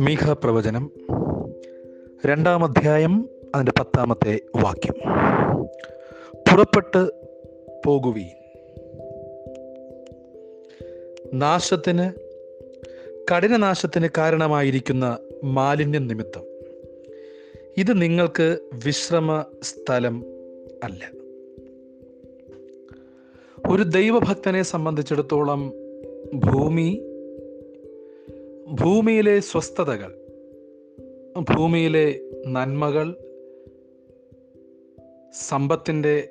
മീഖ പ്രവചനം രണ്ടാം അധ്യായം അതിന്റെ പത്താമത്തെ വാക്യം. പുറപ്പെട്ട് പോകുവീൻ. നാശത്തിന് കഠിനനാശത്തിന് കാരണമായിരിക്കുന്ന മാലിന്യം നിമിത്തം. ഇത് നിങ്ങൾക്ക് വിശ്രമ സ്ഥലം അല്ല. ഒരു ദൈവഭക്തനെ സംബന്ധിച്ചിടത്തോളം ഭൂമി ഭൂമിയിലെ സ്വസ്ഥതകൾ ഭൂമിയിലെ നന്മകൾ സമ്പത്തിന്റെ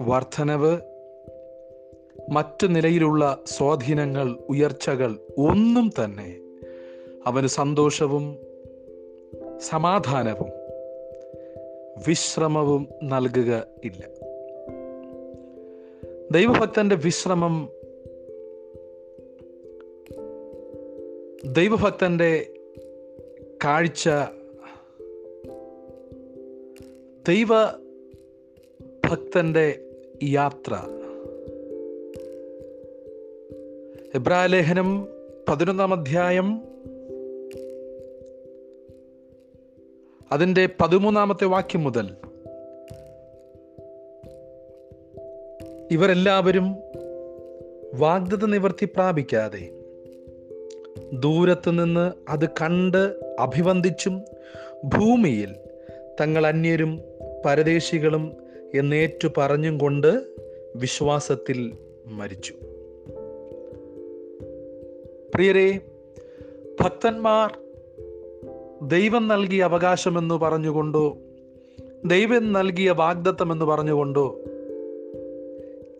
വർധനവ് മറ്റു നിലയിലുള്ള സ്വാധീനങ്ങൾ ഉയർച്ചകൾ ഒന്നും തന്നെ അവന് സന്തോഷവും സമാധാനവും വിശ്രമവും നൽകുക ഇല്ല. ദൈവഭക്തന്റെ വിശ്രമം ദൈവഭക്തന്റെ കാഴ്ച ദൈവ ഭക്തന്റെ യാത്ര എബ്രാലേഖനം പതിനൊന്നാം അധ്യായം അതിന്റെ പതിമൂന്നാമത്തെ വാക്യം മുതൽ ഇവരെല്ലാവരും വാഗ്ദത്ത നിവർത്തി പ്രാപിക്കാതെ ദൂരത്ത് നിന്ന് അത് കണ്ട് അഭിവന്ദിച്ചും ഭൂമിയിൽ തങ്ങൾ അന്യരും പരദേശികളും എന്നേറ്റു പറഞ്ഞും കൊണ്ട് വിശ്വാസത്തിൽ മരിച്ചു. പ്രിയരെ ഭക്തന്മാർ ദൈവം നൽകിയ അവകാശമെന്ന് പറഞ്ഞുകൊണ്ടോ ദൈവം നൽകിയ വാഗ്ദത്തം എന്ന് പറഞ്ഞുകൊണ്ടോ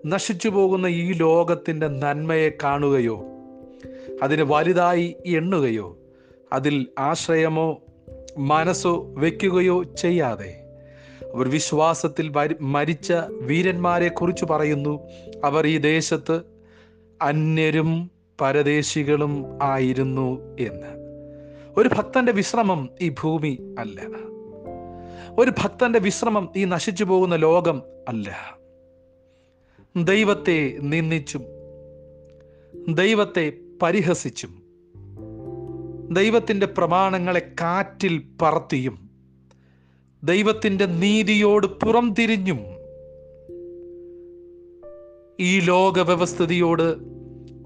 നശിച്ചു പോകുന്ന ഈ ലോകത്തിന്റെ നന്മയെ കാണുകയോ അതിനെ വലുതായി എണ്ണുകയോ അതിൽ ആശ്രയമോ മനസ്സോ വയ്ക്കുകയോ ചെയ്യാതെ. അവർ വിശ്വാസത്തിൽ മരിച്ച വീരന്മാരെ കുറിച്ച് പറയുന്നു. അവർ ഈ ദേശത്ത് അന്യരും പരദേശികളും ആയിരുന്നു എന്ന്. ഒരു ഭക്തന്റെ വിശ്രമം ഈ ഭൂമി അല്ല. ഒരു ഭക്തന്റെ വിശ്രമം ഈ നശിച്ചു പോകുന്ന ലോകം അല്ല. ദൈവത്തെ നിന്ദിച്ചും ദൈവത്തെ പരിഹസിച്ചും ദൈവത്തിന്റെ പ്രമാണങ്ങളെ കാറ്റിൽ പറത്തിയും ദൈവത്തിന്റെ നീതിയോട് പുറം തിരിഞ്ഞും ഈ ലോക വ്യവസ്ഥിതിയോട്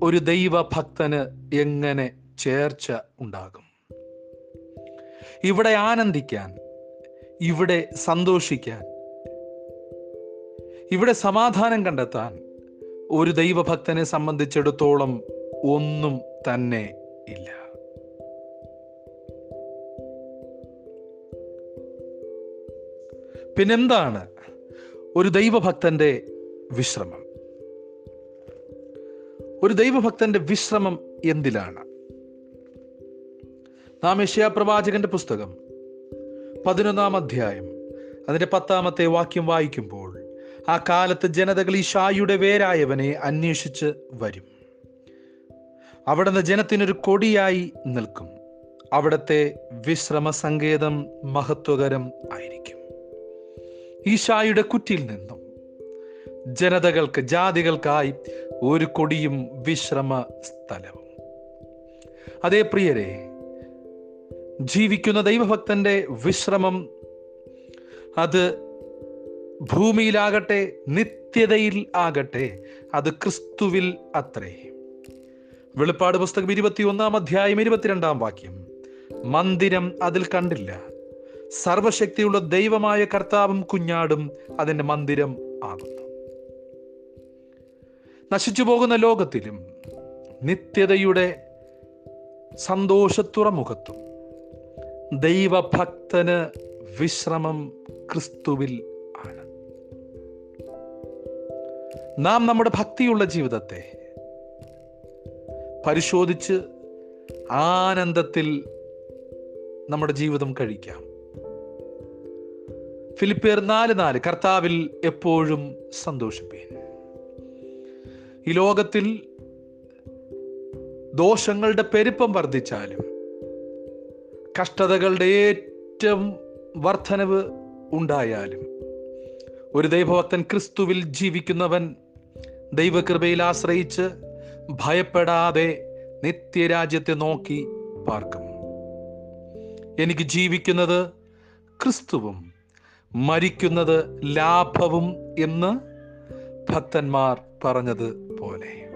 ഒരു ദൈവഭക്തന് എങ്ങനെ ചേർച്ച ഉണ്ടാകും? ഇവിടെ ആനന്ദിക്കാൻ ഇവിടെ സന്തോഷിക്കാൻ ഇവിടെ സമാധാനം കണ്ടെത്താൻ ഒരു ദൈവഭക്തനെ സംബന്ധിച്ചിടത്തോളം ഒന്നും തന്നെ ഇല്ല. പിന്നെന്താണ് ഒരു ദൈവഭക്തന്റെ വിശ്രമം? ഒരു ദൈവഭക്തന്റെ വിശ്രമം എന്തിലാണ്? നാം യഷ്യാപ്രവാചകന്റെ പുസ്തകം പതിനൊന്നാം അധ്യായം അതിന്റെ പത്താമത്തെ വാക്യം വായിക്കുമ്പോൾ ആ കാലത്ത് ജനതകൾ ഈ ഷായുടെ വേരായവനെ അന്വേഷിച്ച് വരും. അവിടുന്ന് ജനത്തിനൊരു കൊടിയായി നിൽക്കും. അവിടത്തെ വിശ്രമ സങ്കേതം മഹത്വകരം ആയിരിക്കും. ഈശായുടെ കുറ്റിയിൽ നിന്നും ജനതകൾക്ക് ജാതികൾക്കായി ഒരു കൊടിയും വിശ്രമ സ്ഥലവും. അതേ പ്രിയരെ ജീവിക്കുന്ന ദൈവഭക്തന്റെ വിശ്രമം അത് ഭൂമിയിലാകട്ടെ നിത്യതയിൽ ആകട്ടെ അത് ക്രിസ്തുവിൽ അത്രേ. വെളിപ്പാട് പുസ്തകം ഇരുപത്തി ഒന്നാം അധ്യായം ഇരുപത്തിരണ്ടാം വാക്യം. മന്ദിരം അതിൽ കണ്ടില്ല. സർവശക്തിയുള്ള ദൈവമായ കർത്താവും കുഞ്ഞാടും അതിന്റെ മന്ദിരം ആകുന്നു. നശിച്ചു പോകുന്ന ലോകത്തിലും നിത്യതയുടെ സന്തോഷത്തുറമുഖത്തും ദൈവഭക്തന് വിശ്രമം ക്രിസ്തുവിൽ നാം നമ്മുടെ ഭക്തിയുള്ള ജീവിതത്തെ പരിശോധിച്ച് ആനന്ദത്തിൽ നമ്മുടെ ജീവിതം കഴിക്കാം. ഫിലിപ്പിയർ നാല് നാല് കർത്താവിൽ എപ്പോഴും സന്തോഷിപ്പീൻ. ഈ ലോകത്തിൽ ദോഷങ്ങളുടെ പെരുപ്പം വർദ്ധിച്ചാലും കഷ്ടതകളുടെ ഏറ്റവും വർധനവ് ഉണ്ടായാലും ഒരു ദൈവഭക്തൻ ക്രിസ്തുവിൽ ജീവിക്കുന്നവൻ ദൈവകൃപയിൽ ആശ്രയിച്ച് ഭയപ്പെടാതെ നിത്യരാജ്യത്തെ നോക്കി പാർക്കും. എനിക്ക് ജീവിക്കുന്നത് ക്രിസ്തുവും മരിക്കുന്നത് ലാഭവും എന്ന് ഭക്തന്മാർ പറഞ്ഞത് പോലെ.